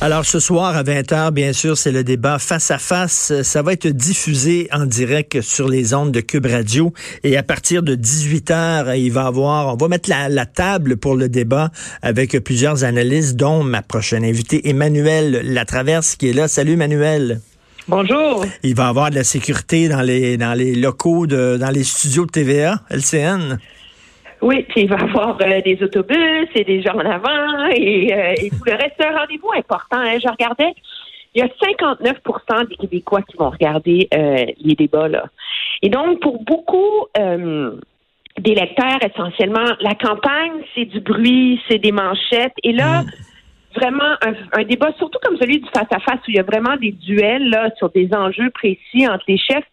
Alors ce soir à 20h, bien sûr, c'est le débat face à face. Ça va être diffusé en direct sur les ondes de Cube Radio. Et à partir de 18h, il va avoir, on va mettre la, la table pour le débat avec plusieurs analystes, dont ma prochaine invitée, Emmanuel Latraverse, qui est là. Salut, Emmanuel. Bonjour. Il va avoir de la sécurité dans les, dans les locaux, de, dans les studios de TVA, LCN. Oui, puis il va y avoir euh, des autobus et des gens en avant et, euh, et tout le reste. C'est un rendez-vous important. Hein. Je regardais, il y a 59% des Québécois qui vont regarder euh, les débats. Là. Et donc, pour beaucoup des lecteurs, essentiellement, la campagne, c'est du bruit, c'est des manchettes. Et là, vraiment un, un, débat, surtout comme celui du face-à-face, où il y a vraiment des duels là, sur des enjeux précis entre les chefs.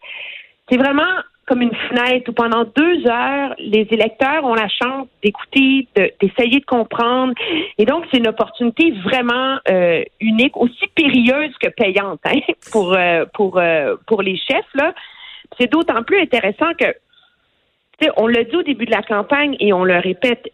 C'est vraiment comme une fenêtre où pendant deux heures, les électeurs ont la chance d'écouter, d'essayer de, comprendre. Et donc, c'est une opportunité vraiment euh, unique, aussi périlleuse que payante hein, pour, euh, pour, euh, pour les chefs. Là. C'est d'autant plus intéressant que, on l'a dit au début de la campagne et on le répète,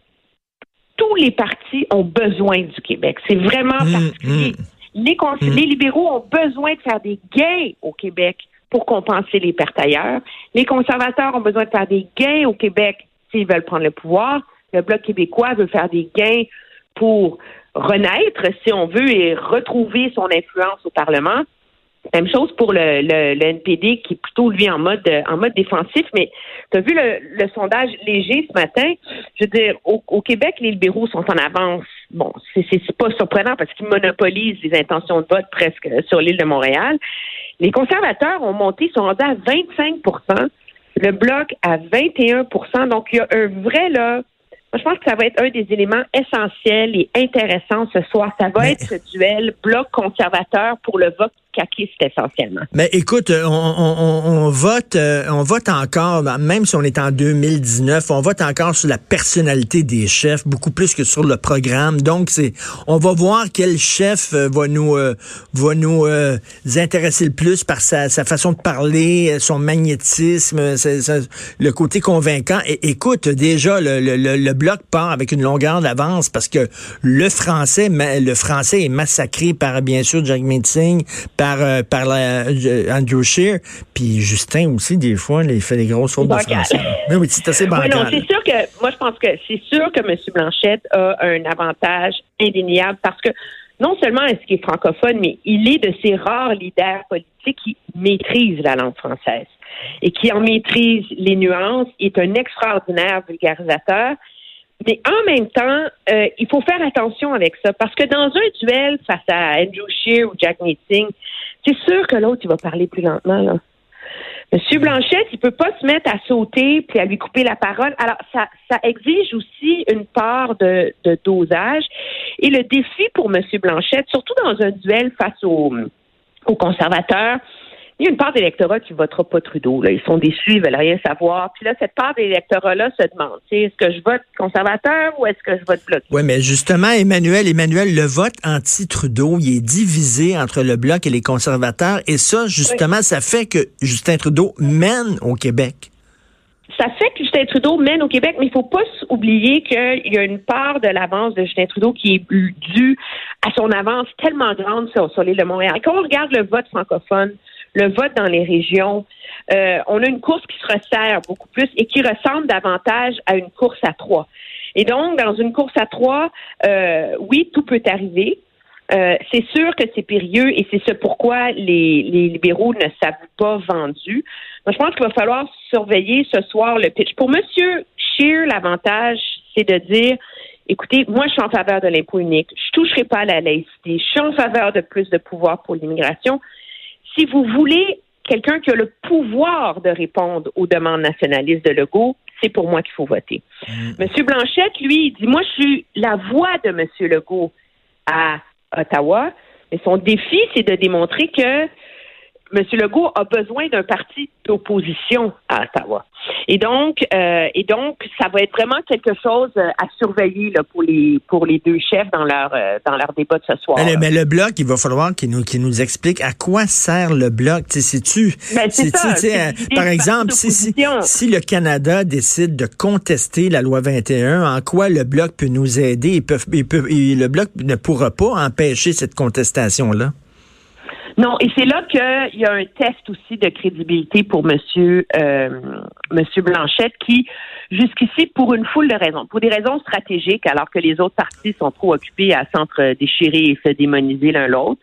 tous les partis ont besoin du Québec. C'est vraiment mmh, particulier. Mmh. Les, mmh. les libéraux ont besoin de faire des gains au Québec pour compenser les pertes ailleurs. Les conservateurs ont besoin de faire des gains au Québec s'ils veulent prendre le pouvoir. Le Bloc québécois veut faire des gains pour renaître, si on veut, et retrouver son influence au Parlement. Même chose pour le, le, NPD qui est plutôt lui en mode en mode défensif. Mais tu as vu le, sondage léger ce matin? Je veux dire, au, au Québec, les libéraux sont en avance. Bon, c'est pas surprenant parce qu'ils monopolisent les intentions de vote presque sur l'île de Montréal. Les conservateurs ont monté, sont rendus à 25% le bloc à 21% Donc, il y a un vrai, là, moi, je pense que ça va être un des éléments essentiels et intéressants ce soir. Ça va être ce duel bloc conservateur pour le vote Mais écoute, euh, on, vote, euh, on vote encore, même si on est en 2019, on vote encore sur la personnalité des chefs, beaucoup plus que sur le programme. Donc, c'est, on va voir quel chef euh, va nous, va nous intéresser le plus par sa, façon de parler, son magnétisme, le côté convaincant. Et écoute, déjà, le, le, bloc part avec une longueur d'avance parce que le français, le français est massacré par, bien sûr, Jack Meeting, par par, euh, Andrew Shear, puis Justin aussi, des fois, il fait des grosses fautes de français. Mais oui, c'est assez bancal. non, c'est sûr que, moi, je pense que c'est sûr que M. Blanchette a un avantage indéniable parce que non seulement est-ce qu'il est francophone, mais il est de ces rares leaders politiques qui maîtrisent la langue française et qui en maîtrise les nuances. Il est un extraordinaire vulgarisateur. Mais en même temps, euh, il faut faire attention avec ça parce que dans un duel face à Andrew Shear ou Jack Meeting, c'est sûr que l'autre, il va parler plus lentement. Là. Monsieur Blanchette, il peut pas se mettre à sauter puis à lui couper la parole. Alors, ça, ça exige aussi une part de, dosage. Et le défi pour Monsieur Blanchette, surtout dans un duel face aux conservateurs, il y a une part d'électorat qui votera pas Trudeau. Là. Ils sont déçus, ils veulent rien savoir. Puis là, cette part d'électorat-là se demande, est-ce que je vote conservateur ou est-ce que je vote bloc? Oui, mais justement, Emmanuel, Emmanuel, le vote anti-Trudeau, il est divisé entre le bloc et les conservateurs. Et ça, justement, ça fait que Justin Trudeau mène au Québec ça fait que Justin Trudeau mène au Québec, mais il ne faut pas oublier qu'il y a une part de l'avance de Justin Trudeau qui est due à son avance tellement grande sur, sur l'île de Montréal. Quand on regarde le vote francophone, le vote dans les régions, euh, on a une course qui se resserre beaucoup plus et qui ressemble davantage à une course à trois. Et donc, dans une course à trois, euh, oui, tout peut arriver. Euh, c'est sûr que c'est périlleux et c'est ce pourquoi les, libéraux ne s'avouent pas vendus. Moi, je pense qu'il va falloir surveiller ce soir le pitch. Pour Monsieur Scheer, l'avantage, c'est de dire écoutez, moi, je suis en faveur de l'impôt unique. Je toucherai pas à la laïcité. Je suis en faveur de plus de pouvoir pour l'immigration si vous voulez quelqu'un qui a le pouvoir de répondre aux demandes nationalistes de Legault, c'est pour moi qu'il faut voter. Mm. Monsieur Blanchette, lui, il dit, moi, je suis la voix de Monsieur Legault à Ottawa, mais son défi, c'est de démontrer que M. Legault a besoin d'un parti d'opposition à Ottawa. Et donc, euh, et donc, ça va être vraiment quelque chose euh, à surveiller là, pour les pour les deux chefs dans leur euh, dans leur débat de ce soir. Mais, mais, le bloc, il va falloir qu'il nous qu'il nous explique à quoi sert le bloc. sais tu ben, par exemple, si, si, si, le Canada décide de contester la loi 21, en quoi le bloc peut nous aider? Il peut, il peut, le bloc ne pourra pas empêcher cette contestation là. Non, et c'est là qu'il y a un test aussi de crédibilité pour Monsieur euh, Monsieur Blanchette qui, jusqu'ici, pour une foule de raisons, pour des raisons stratégiques, alors que les autres partis sont trop occupés à s'entre-déchirer et se démoniser l'un l'autre,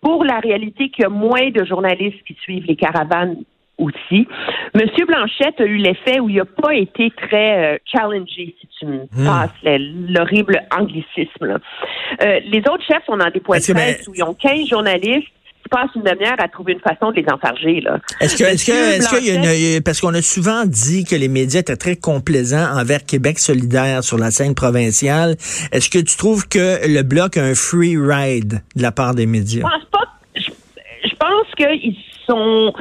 pour la réalité qu'il y a moins de journalistes qui suivent les caravanes aussi. Monsieur Blanchette a eu l'effet où il n'a pas été très euh, challengé, si tu me hmm. passes l'horrible anglicisme. Euh, les autres chefs sont dans des points de presse où ils ont 15 journalistes passe une demi-heure à trouver une façon de les enfarger. Là. Est-ce que, est-ce que, est-ce qu'il y a une, parce qu'on a souvent dit que les médias étaient très complaisants envers Québec solidaire sur la scène provinciale. Est-ce que tu trouves que le bloc a un free ride de la part des médias? Je pense pas. Je, pense qu'ils sont,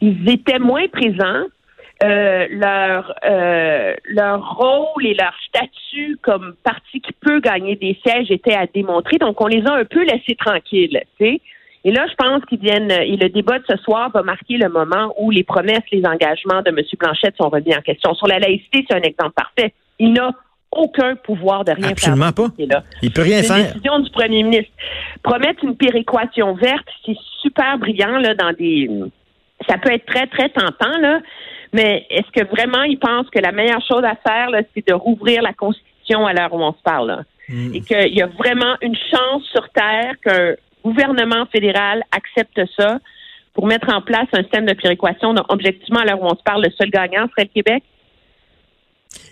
ils étaient moins présents. Euh, leur euh, leur rôle et leur statut comme parti qui peut gagner des sièges était à démontrer. Donc, on les a un peu laissés tranquilles. Tu sais. Et là, je pense qu'ils viennent, et le débat de ce soir va marquer le moment où les promesses, les engagements de M. Blanchette sont remis en question. Sur la laïcité, c'est un exemple parfait. Il n'a aucun pouvoir de rien Absolument faire. Absolument pas. Il peut rien faire. C'est décision du premier ministre. Promettre une péréquation verte, c'est super brillant, là, dans des, ça peut être très, très tentant, là. Mais est-ce que vraiment il pense que la meilleure chose à faire, là, c'est de rouvrir la Constitution à l'heure où on se parle, là? Hmm. Et qu'il y a vraiment une chance sur Terre qu'un gouvernement fédéral accepte ça pour mettre en place un système de péréquation. Donc, objectivement, à l'heure où on se parle, le seul gagnant serait le Québec.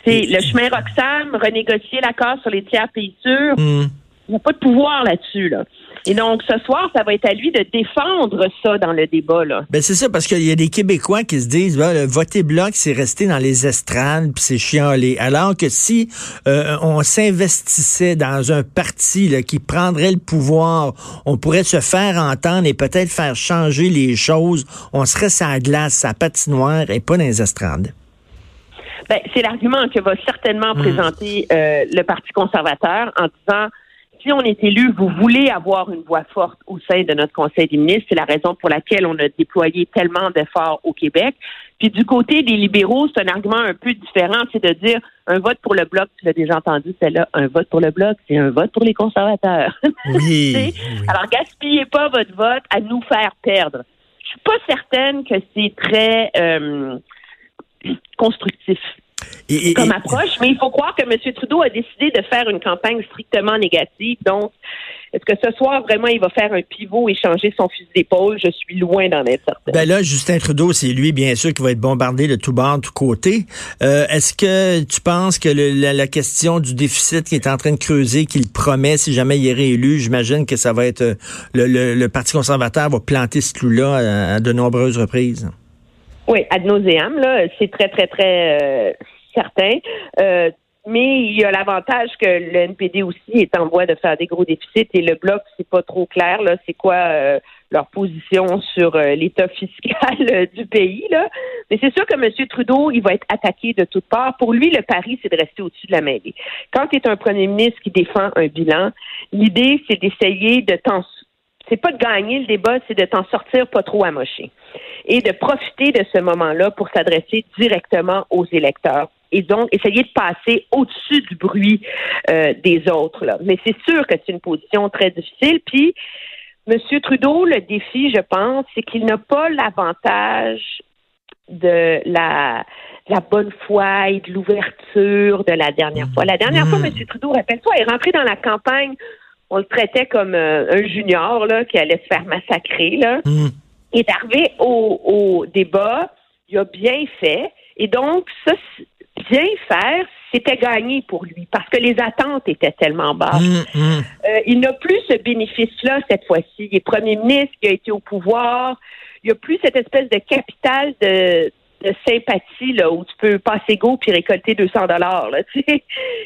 C'est le chemin Roxham, renégocier l'accord sur les tiers pays sûrs. Hmm. Il n'y a pas de pouvoir là-dessus. Là. Et donc, ce soir, ça va être à lui de défendre ça dans le débat. Là. Ben c'est ça, parce qu'il y a des Québécois qui se disent, ben, voter bloc, c'est rester dans les estrades, puis c'est chialé. Alors que si euh, on s'investissait dans un parti là, qui prendrait le pouvoir, on pourrait se faire entendre et peut-être faire changer les choses. On serait sa glace, sa patinoire et pas dans les estrades. Ben, c'est l'argument que va certainement hmm. présenter euh, le Parti conservateur en disant si on est élu, vous voulez avoir une voix forte au sein de notre Conseil des ministres. C'est la raison pour laquelle on a déployé tellement d'efforts au Québec. Puis du côté des libéraux, c'est un argument un peu différent, c'est de dire un vote pour le bloc, tu l'as déjà entendu, c'est là, un vote pour le bloc, c'est un vote pour les conservateurs. Oui, Alors gaspillez pas votre vote à nous faire perdre. Je suis pas certaine que c'est très euh, constructif comme approche, mais il faut croire que M. Trudeau a décidé de faire une campagne strictement négative. Donc, est-ce que ce soir, vraiment, il va faire un pivot et changer son fusil d'épaule? Je suis loin d'en être certain. Ben là, Justin Trudeau, c'est lui, bien sûr, qui va être bombardé de tout bord, de tous côtés. Euh, est-ce que tu penses que la, question du déficit qui est en train de creuser, qu'il promet si jamais il est réélu, j'imagine que ça va être euh, le, Parti conservateur va planter ce clou-là à, de nombreuses reprises? Oui, ad nauseam, là, c'est très, très, très euh, certain. Euh, mais il y a l'avantage que le NPD aussi est en voie de faire des gros déficits et le bloc, c'est pas trop clair, là, c'est quoi euh, leur position sur l'état fiscal du pays, là? Mais c'est sûr que M. Trudeau, il va être attaqué de toutes parts. Pour lui, le pari, c'est de rester au-dessus de la mêlée. Quand tu es un premier ministre qui défend un bilan, l'idée, c'est d'essayer de t'en c'est pas de gagner le débat, c'est de t'en sortir pas trop amoché et de profiter de ce moment-là pour s'adresser directement aux électeurs et donc essayer de passer au-dessus du bruit euh, des autres. Là. Mais c'est sûr que c'est une position très difficile. Puis, M. Trudeau, le défi, je pense, c'est qu'il n'a pas l'avantage de la, la bonne foi et de l'ouverture de la dernière fois. La dernière fois, M. Trudeau, rappelle-toi, est rentré dans la campagne on le traitait comme euh, un junior là, qui allait se faire massacrer. Là. Mm. Il est arrivé au, débat, il a bien fait. Et donc, ça, bien faire, c'était gagné pour lui parce que les attentes étaient tellement basses. Mm, mm. Euh, il n'a plus ce bénéfice-là cette fois-ci. Il est premier ministre, il a été au pouvoir. Il n'y a plus cette espèce de capital de, de sympathie là où tu peux passer go puis récolter 200 dollars là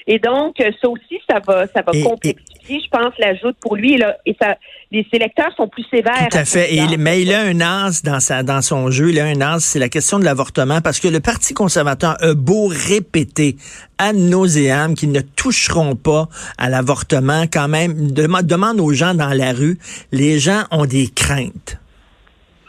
et donc ça aussi ça va ça va complexifier je pense l'ajout pour lui là, et ça les sélecteurs sont plus sévères tout à, fait. Et, mais il a un as dans sa dans son jeu il a un as c'est la question de l'avortement parce que le parti conservateur a beau répéter ad nauseam qu'ils ne toucheront pas à l'avortement quand même demande aux gens dans la rue les gens ont des craintes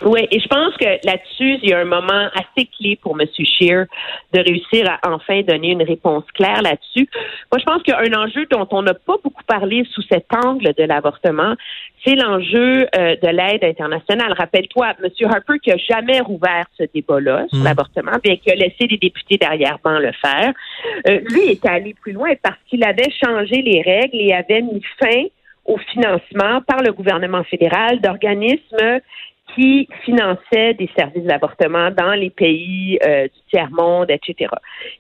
oui, et je pense que là-dessus, il y a un moment assez clé pour M. Scheer de réussir à enfin donner une réponse claire là-dessus. Moi, je pense qu'il y a un enjeu dont on n'a pas beaucoup parlé sous cet angle de l'avortement, c'est l'enjeu euh, de l'aide internationale. Rappelle-toi, M. Harper qui a jamais rouvert ce débat-là sur mmh. l'avortement, bien qu'il a laissé les députés derrière-ban le faire. Euh, lui est allé plus loin parce qu'il avait changé les règles et avait mis fin au financement par le gouvernement fédéral d'organismes qui finançait des services d'avortement dans les pays euh, du tiers-monde, etc.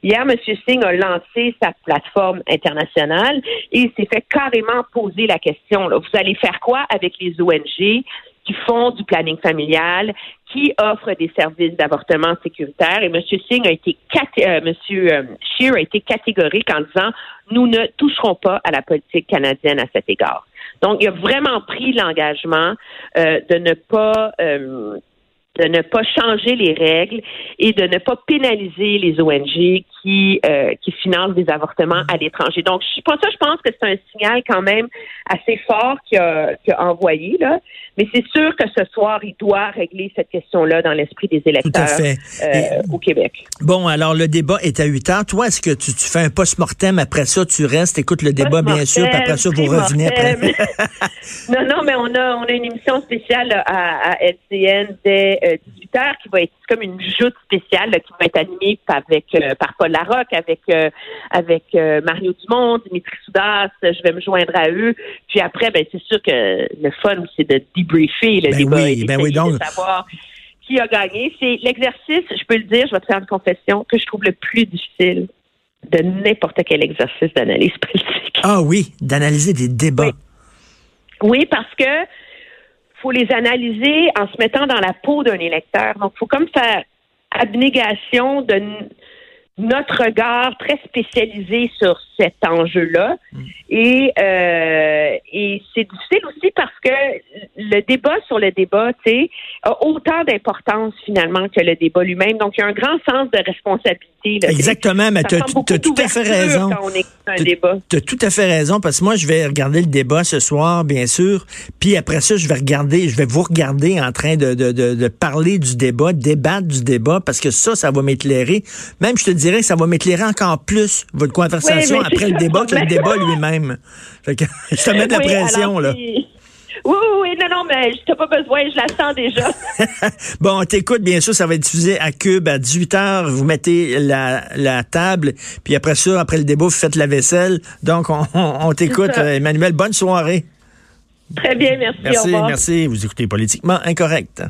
Hier, M. Singh a lancé sa plateforme internationale et il s'est fait carrément poser la question, là, vous allez faire quoi avec les ONG qui font du planning familial, qui offrent des services d'avortement sécuritaire. Et M. Singh a été, euh, M. Euh, Scheer a été catégorique en disant, nous ne toucherons pas à la politique canadienne à cet égard. Donc, il a vraiment pris l'engagement euh, de ne pas euh, de ne pas changer les règles et de ne pas pénaliser les ONG qui euh, qui financent des avortements à l'étranger. Donc, pour ça, je pense que c'est un signal quand même assez fort qu'il a, envoyé là. Mais c'est sûr que ce soir, il doit régler cette question-là dans l'esprit des électeurs euh, au Québec. Bon, alors le débat est à 8 heures. Toi, est-ce que tu, tu, fais un post-mortem? Après ça, tu restes, écoutes le débat, bien sûr, puis après ça, vous revenez après. non, non, mais on a, on a une émission spéciale à, à LCN dès 18 euh, heures qui va être comme une joute spéciale qui va être animée avec, euh, par Paul Larocque, avec, avec Mario Dumont, Dimitri Soudas. Je vais me joindre à eux. Puis après, ben, c'est sûr que le fun, c'est de débriefer le ben débat oui, ben oui, donc... de savoir qui a gagné. C'est l'exercice, je peux le dire, je vais te faire une confession, que je trouve le plus difficile de n'importe quel exercice d'analyse politique. Ah oui, d'analyser des débats. Oui. parce que faut les analyser en se mettant dans la peau d'un électeur. Donc, faut comme faire abnégation de notre regard très spécialisé sur cet enjeu-là. Mm. Et, euh, et c'est difficile aussi parce que le débat sur le débat, tu sais, a autant d'importance finalement que le débat lui-même. Donc, il y a un grand sens de responsabilité. Exactement, mais tu as, tout à fait raison. Tu as tout à fait raison parce que moi, je vais regarder le débat ce soir, bien sûr. Puis après ça, je vais regarder, je vais vous regarder en train de, de, de, de parler du débat, débattre du débat parce que ça, ça va m'éclairer. Même, je te dirais que ça va m'éclairer encore plus votre conversation après le débat que le débat lui-même. je te mets de la pression, là. Oui, oui, non, non, mais je n'ai pas besoin, je la sens déjà. bon, t'écoute, bien sûr, ça va être diffusé à Cube à 18 h. Vous mettez la, la table, puis après ça, après le débat, vous faites la vaisselle. Donc, on, on, t'écoute, Emmanuel. Bonne soirée. Très bien, merci. Merci, merci. Vous écoutez Politiquement Incorrect.